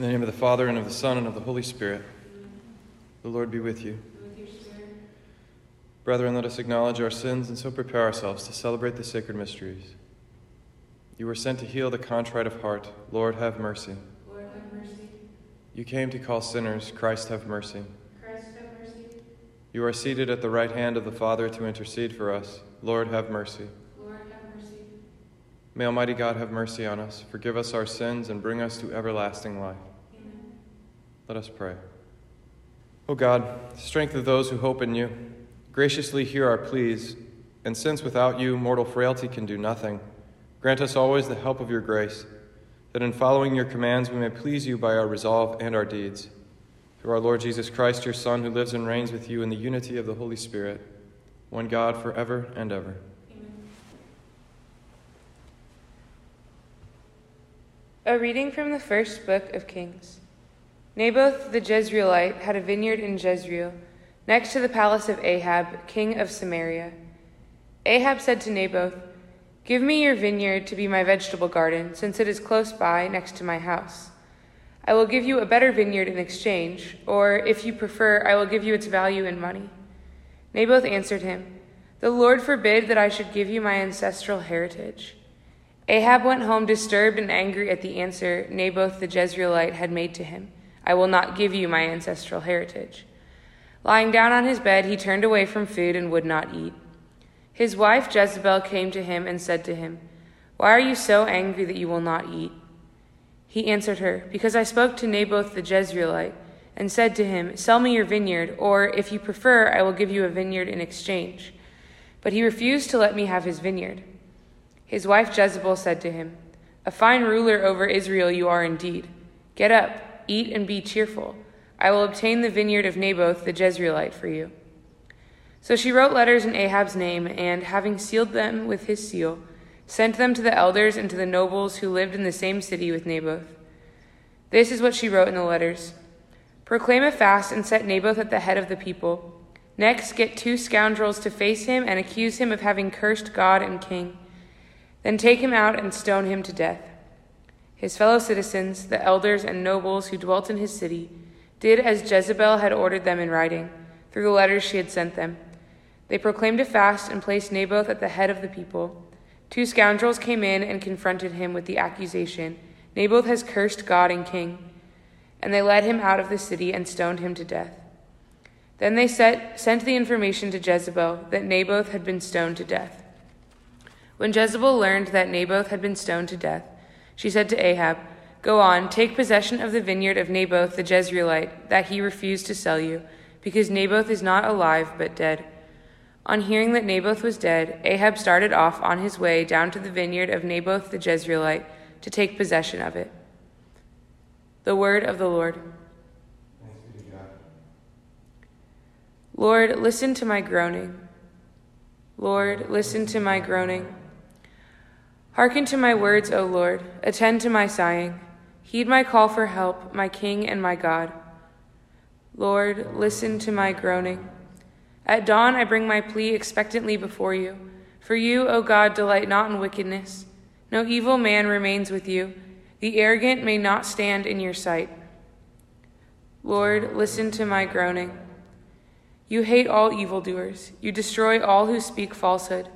In the name of the Father, and of the Son, and of the Holy Spirit. The Lord be with you. Brethren, let us acknowledge our sins and so prepare ourselves to celebrate the sacred mysteries. You were sent to heal the contrite of heart. Lord, have mercy. Lord, have mercy. You came to call sinners. Christ, have mercy. Christ, have mercy. You are seated at the right hand of the Father to intercede for us. Lord, have mercy. Lord, have mercy. May Almighty God have mercy on us, forgive us our sins, and bring us to everlasting life. Let us pray. O God, strength of those who hope in you, graciously hear our pleas, and since without you mortal frailty can do nothing, grant us always the help of your grace, that in following your commands we may please you by our resolve and our deeds. Through our Lord Jesus Christ, your Son, who lives and reigns with you in the unity of the Holy Spirit, one God forever and ever. Amen. A reading from the first book of Kings. Naboth the Jezreelite had a vineyard in Jezreel, next to the palace of Ahab, king of Samaria. Ahab said to Naboth, Give me your vineyard to be my vegetable garden, since it is close by, next to my house. I will give you a better vineyard in exchange, or, if you prefer, I will give you its value in money. Naboth answered him, The Lord forbid that I should give you my ancestral heritage. Ahab went home disturbed and angry at the answer Naboth the Jezreelite had made to him I will not give you my ancestral heritage. Lying down on his bed, he turned away from food and would not eat. His wife Jezebel came to him and said to him, Why are you so angry that you will not eat? He answered her, Because I spoke to Naboth the Jezreelite and said to him, Sell me your vineyard, or if you prefer, I will give you a vineyard in exchange. But he refused to let me have his vineyard. His wife Jezebel said to him, A fine ruler over Israel you are indeed. Get up, eat, and be cheerful. I will obtain the vineyard of Naboth the Jezreelite for you. So she wrote letters in Ahab's name, and, having sealed them with his seal, sent them to the elders and to the nobles who lived in the same city with Naboth. This is what she wrote in the letters Proclaim a fast and set Naboth at the head of the people. Next, get two scoundrels to face him and accuse him of having cursed God and king. Then take him out and stone him to death. His fellow citizens, the elders and nobles who dwelt in his city, did as Jezebel had ordered them in writing, through the letters she had sent them. They proclaimed a fast and placed Naboth at the head of the people. Two scoundrels came in and confronted him with the accusation Naboth has cursed God and king. And they led him out of the city and stoned him to death. Then they set, sent the information to Jezebel that Naboth had been stoned to death. When Jezebel learned that Naboth had been stoned to death, she said to Ahab, Go on, take possession of the vineyard of Naboth the Jezreelite that he refused to sell you, because Naboth is not alive but dead. On hearing that Naboth was dead, Ahab started off on his way down to the vineyard of Naboth the Jezreelite to take possession of it. The word of the Lord. Lord, listen to my groaning. Lord, listen to my groaning. Hearken to my words, O Lord. Attend to my sighing. Heed my call for help, my King and my God. Lord, listen to my groaning. At dawn I bring my plea expectantly before you. For you, O God, delight not in wickedness. No evil man remains with you. The arrogant may not stand in your sight. Lord, listen to my groaning. You hate all evildoers. You destroy all who speak falsehood.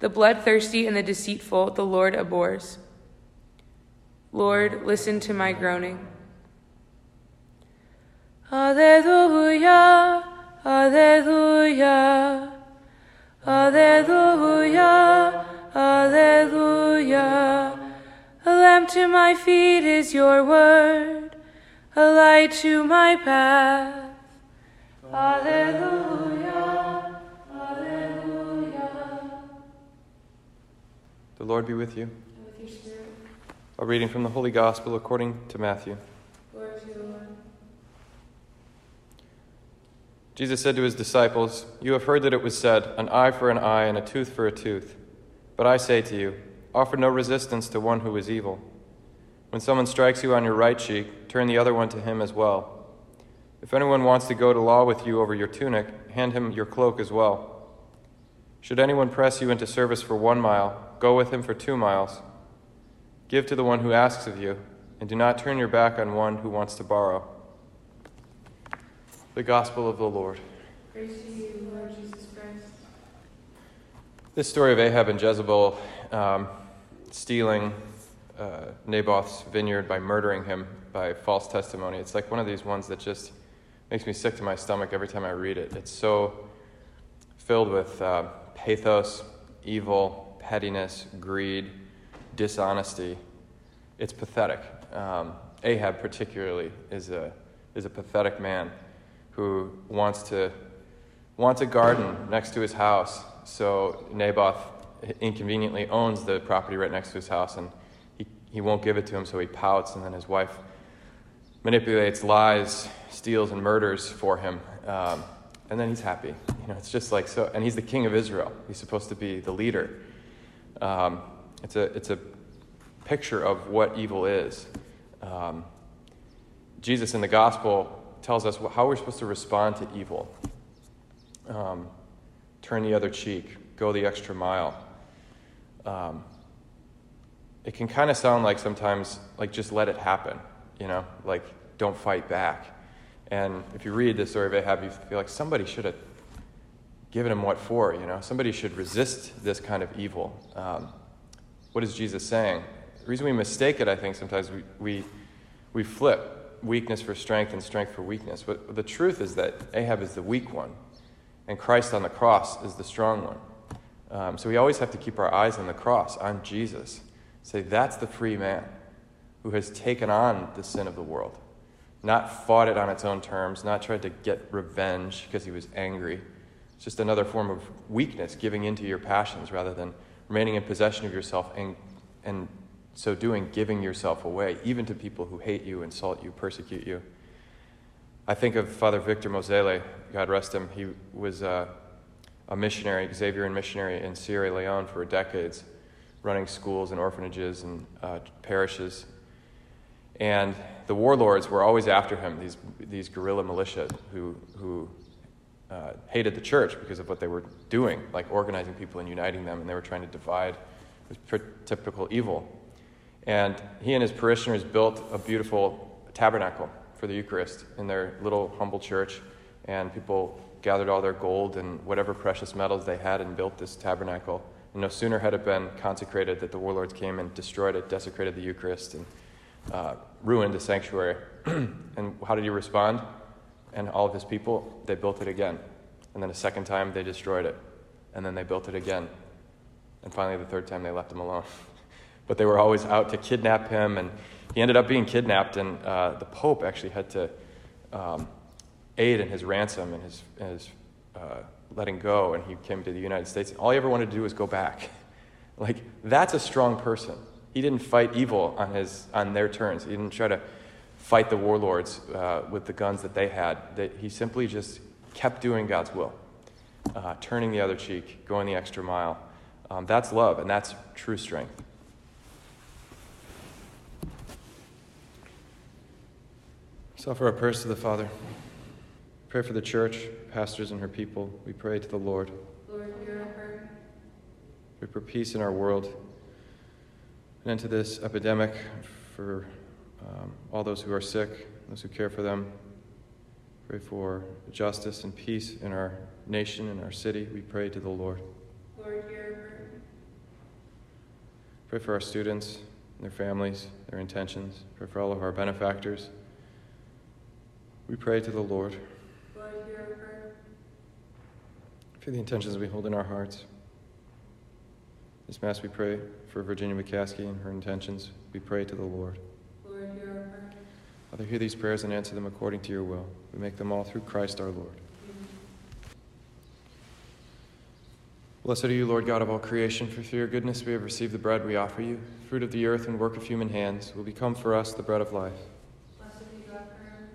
The bloodthirsty and the deceitful the Lord abhors. Lord, listen to my groaning. Alleluia, Alleluia, Alleluia, Alleluia. A lamp to my feet is your word, a light to my path. Alleluia, The Lord be with you. And with A reading from the Holy Gospel according to Matthew. glory to the Lord. Jesus said to his disciples, You have heard that it was said, An eye for an eye and a tooth for a tooth. But I say to you, offer no resistance to one who is evil. When someone strikes you on your right cheek, turn the other one to him as well. If anyone wants to go to law with you over your tunic, hand him your cloak as well. Should anyone press you into service for one mile, go with him for two miles. Give to the one who asks of you, and do not turn your back on one who wants to borrow. The Gospel of the Lord. Praise to you, Lord Jesus Christ. This story of Ahab and Jezebel um, stealing uh, Naboth's vineyard by murdering him by false testimony, it's like one of these ones that just makes me sick to my stomach every time I read it. It's so filled with uh, pathos, evil, pettiness, greed, dishonesty. It's pathetic. Um, Ahab, particularly, is a, is a pathetic man who wants to wants a garden next to his house. So Naboth inconveniently owns the property right next to his house, and he, he won't give it to him, so he pouts, and then his wife manipulates, lies, steals, and murders for him. Um, and then he's happy. You know, it's just like so. And he's the king of Israel. He's supposed to be the leader. Um, it's a it's a picture of what evil is. Um, Jesus in the gospel tells us how we're supposed to respond to evil. Um, turn the other cheek, go the extra mile. Um, it can kind of sound like sometimes, like just let it happen, you know, like don't fight back. And if you read the story of Ahab, you feel like somebody should have given him what for, you know, somebody should resist this kind of evil. Um, what is Jesus saying? The reason we mistake it, I think, sometimes we, we, we flip weakness for strength and strength for weakness. But the truth is that Ahab is the weak one, and Christ on the cross is the strong one. Um, so we always have to keep our eyes on the cross, on Jesus. Say, that's the free man who has taken on the sin of the world, not fought it on its own terms, not tried to get revenge because he was angry. It's just another form of weakness, giving into your passions rather than remaining in possession of yourself and, and so doing, giving yourself away, even to people who hate you, insult you, persecute you. I think of Father Victor Mosele, God rest him. He was uh, a missionary, Xaverian missionary in Sierra Leone for decades, running schools and orphanages and uh, parishes. And the warlords were always after him, these, these guerrilla militia who, who uh, hated the church because of what they were doing, like organizing people and uniting them, and they were trying to divide. It was typical evil. And he and his parishioners built a beautiful tabernacle for the Eucharist in their little humble church. And people gathered all their gold and whatever precious metals they had and built this tabernacle. And no sooner had it been consecrated that the warlords came and destroyed it, desecrated the Eucharist, and uh, ruined the sanctuary. and how did he respond? And all of his people, they built it again. And then a second time, they destroyed it. And then they built it again. And finally, the third time, they left him alone. but they were always out to kidnap him. And he ended up being kidnapped, and uh, the Pope actually had to um, aid in his ransom and his, his uh, letting go. And he came to the United States. And all he ever wanted to do was go back. like, that's a strong person. He didn't fight evil on, his, on their terms, he didn't try to fight the warlords uh, with the guns that they had. That he simply just kept doing God's will, uh, turning the other cheek, going the extra mile. Um, that's love, and that's true strength. So offer our prayers to the Father. Pray for the church, pastors, and her people. We pray to the Lord. Lord, hear our prayer. Pray for peace in our world, and into this epidemic, for um, all those who are sick, those who care for them. Pray for justice and peace in our nation and our city. We pray to the Lord. Lord, hear our prayer. Pray for our students their families, their intentions. Pray for all of our benefactors. We pray to the Lord Lord, hear for the intentions we hold in our hearts. This Mass, we pray for Virginia McCaskey and her intentions. We pray to the Lord. Lord, hear our prayer. Father, hear these prayers and answer them according to your will. We make them all through Christ our Lord. Blessed are you, Lord God of all creation, for through your goodness we have received the bread we offer you. Fruit of the earth and work of human hands will become for us the bread of life. Blessed be God forever.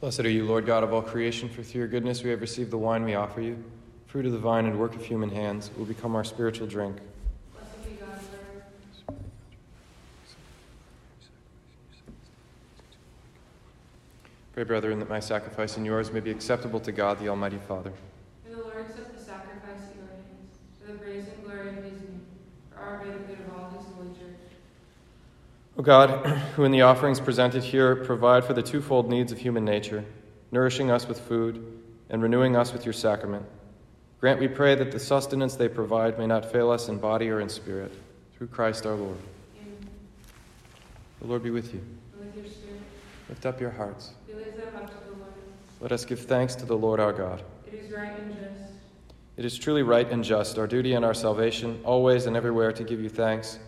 Blessed are you, Lord God of all creation, for through your goodness we have received the wine we offer you. Fruit of the vine and work of human hands will become our spiritual drink. Pray, brethren, that my sacrifice and yours may be acceptable to God, the Almighty Father. May the Lord accept the sacrifice at your hands, for the praise and glory of his name, for our benefit of all his holy church. O God, who in the offerings presented here provide for the twofold needs of human nature, nourishing us with food and renewing us with your sacrament, grant, we pray, that the sustenance they provide may not fail us in body or in spirit. Through Christ our Lord. Amen. The Lord be with you. With Lift up your hearts. Let us give thanks to the Lord our God. It is right and just. It is truly right and just, our duty and our salvation, always and everywhere to give you thanks,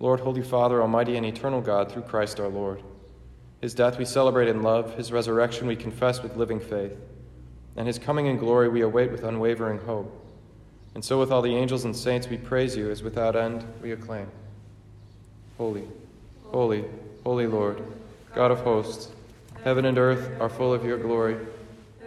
Lord, Holy Father, Almighty and eternal God, through Christ our Lord. His death we celebrate in love, his resurrection we confess with living faith, and his coming in glory we await with unwavering hope. And so, with all the angels and saints, we praise you as without end we acclaim Holy, holy, holy Lord, God of hosts, heaven and earth are full of your glory.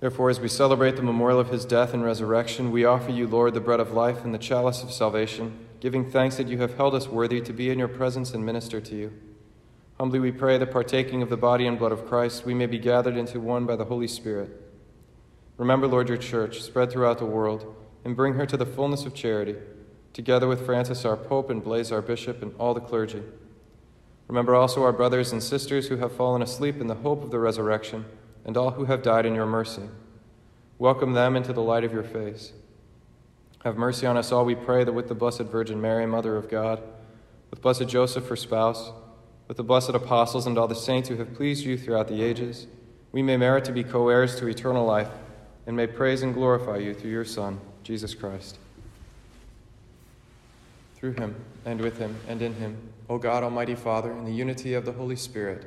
Therefore, as we celebrate the memorial of his death and resurrection, we offer you, Lord, the bread of life and the chalice of salvation, giving thanks that you have held us worthy to be in your presence and minister to you. Humbly we pray that partaking of the body and blood of Christ, we may be gathered into one by the Holy Spirit. Remember, Lord, your church, spread throughout the world, and bring her to the fullness of charity, together with Francis, our Pope, and Blase, our Bishop, and all the clergy. Remember also our brothers and sisters who have fallen asleep in the hope of the resurrection, and all who have died in your mercy. Welcome them into the light of your face. Have mercy on us all, we pray, that with the Blessed Virgin Mary, Mother of God, with Blessed Joseph, her spouse, with the blessed apostles and all the saints who have pleased you throughout the ages, we may merit to be co heirs to eternal life, and may praise and glorify you through your Son, Jesus Christ. Through him, and with him, and in him, O God, Almighty Father, in the unity of the Holy Spirit,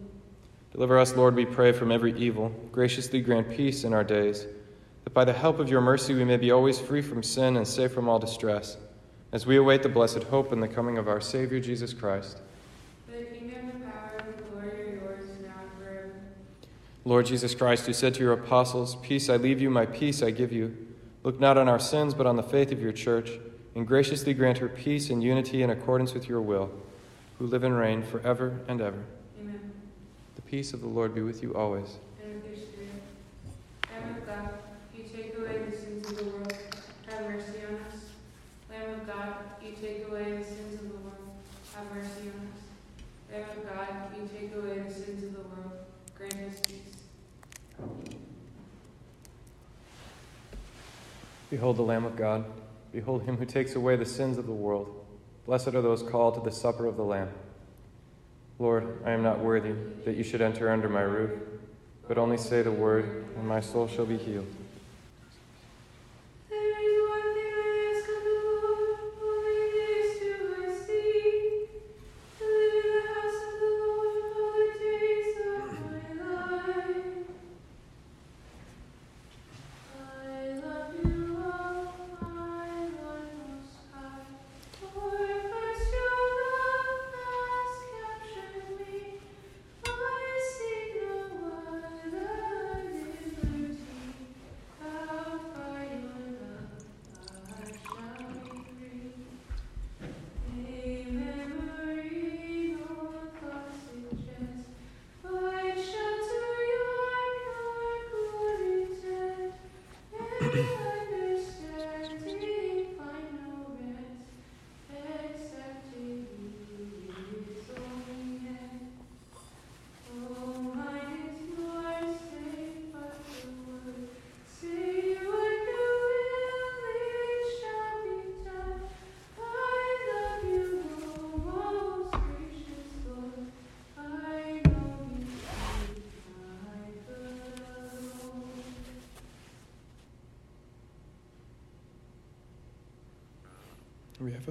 Deliver us, Lord, we pray, from every evil. Graciously grant peace in our days, that by the help of your mercy we may be always free from sin and safe from all distress, as we await the blessed hope and the coming of our Savior Jesus Christ. The kingdom, the power, and the glory are yours now and forever. Lord Jesus Christ, who said to your apostles, Peace I leave you, my peace I give you, look not on our sins, but on the faith of your church, and graciously grant her peace and unity in accordance with your will, who live and reign forever and ever. Amen. The peace of the Lord be with you always. And with your spirit. Lamb of God, you take away the sins of the world. Have mercy on us. Lamb of God, you take away the sins of the world. Have mercy on us. Lamb of God, you take away the sins of the world. Grant us peace. Behold the Lamb of God. Behold him who takes away the sins of the world. Blessed are those called to the supper of the Lamb. Lord, I am not worthy that you should enter under my roof, but only say the word, and my soul shall be healed.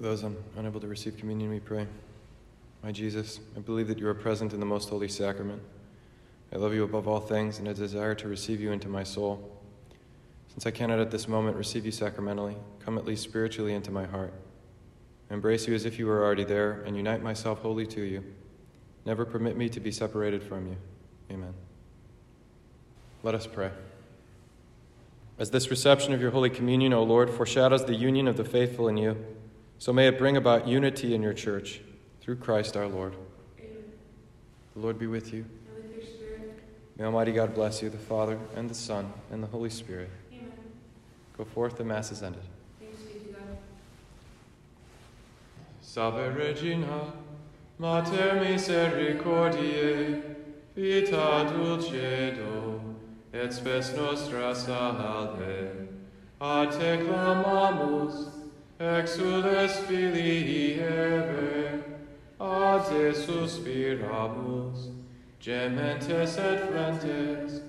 Of those un- unable to receive communion, we pray. My Jesus, I believe that you are present in the most holy sacrament. I love you above all things and I desire to receive you into my soul. Since I cannot at this moment receive you sacramentally, come at least spiritually into my heart. I embrace you as if you were already there and unite myself wholly to you. Never permit me to be separated from you. Amen. Let us pray. As this reception of your Holy Communion, O Lord, foreshadows the union of the faithful in you, so may it bring about unity in your church through Christ our Lord. Amen. The Lord be with you. And with your spirit. May Almighty God bless you, the Father, and the Son, and the Holy Spirit. Amen. Go forth, the Mass is ended. Thanks be to God. Salve Regina, Mater misericordiae, vita dulcedo, et spes nostra salve. A te clamamus, exules filii Eve, a te suspiramus, gementes et flentes,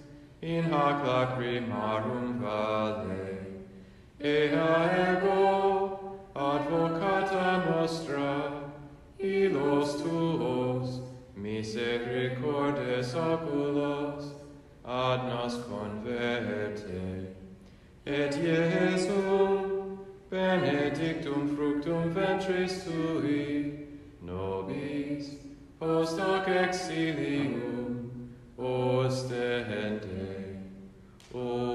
in hac lacrimarum vale. Ea ego, advocata nostra, ilos tuos, misericordes oculos, ad nos converte. Et Iesum, benedictum fructum ventris tui, nobis, post hoc exilium, ostende, ostende,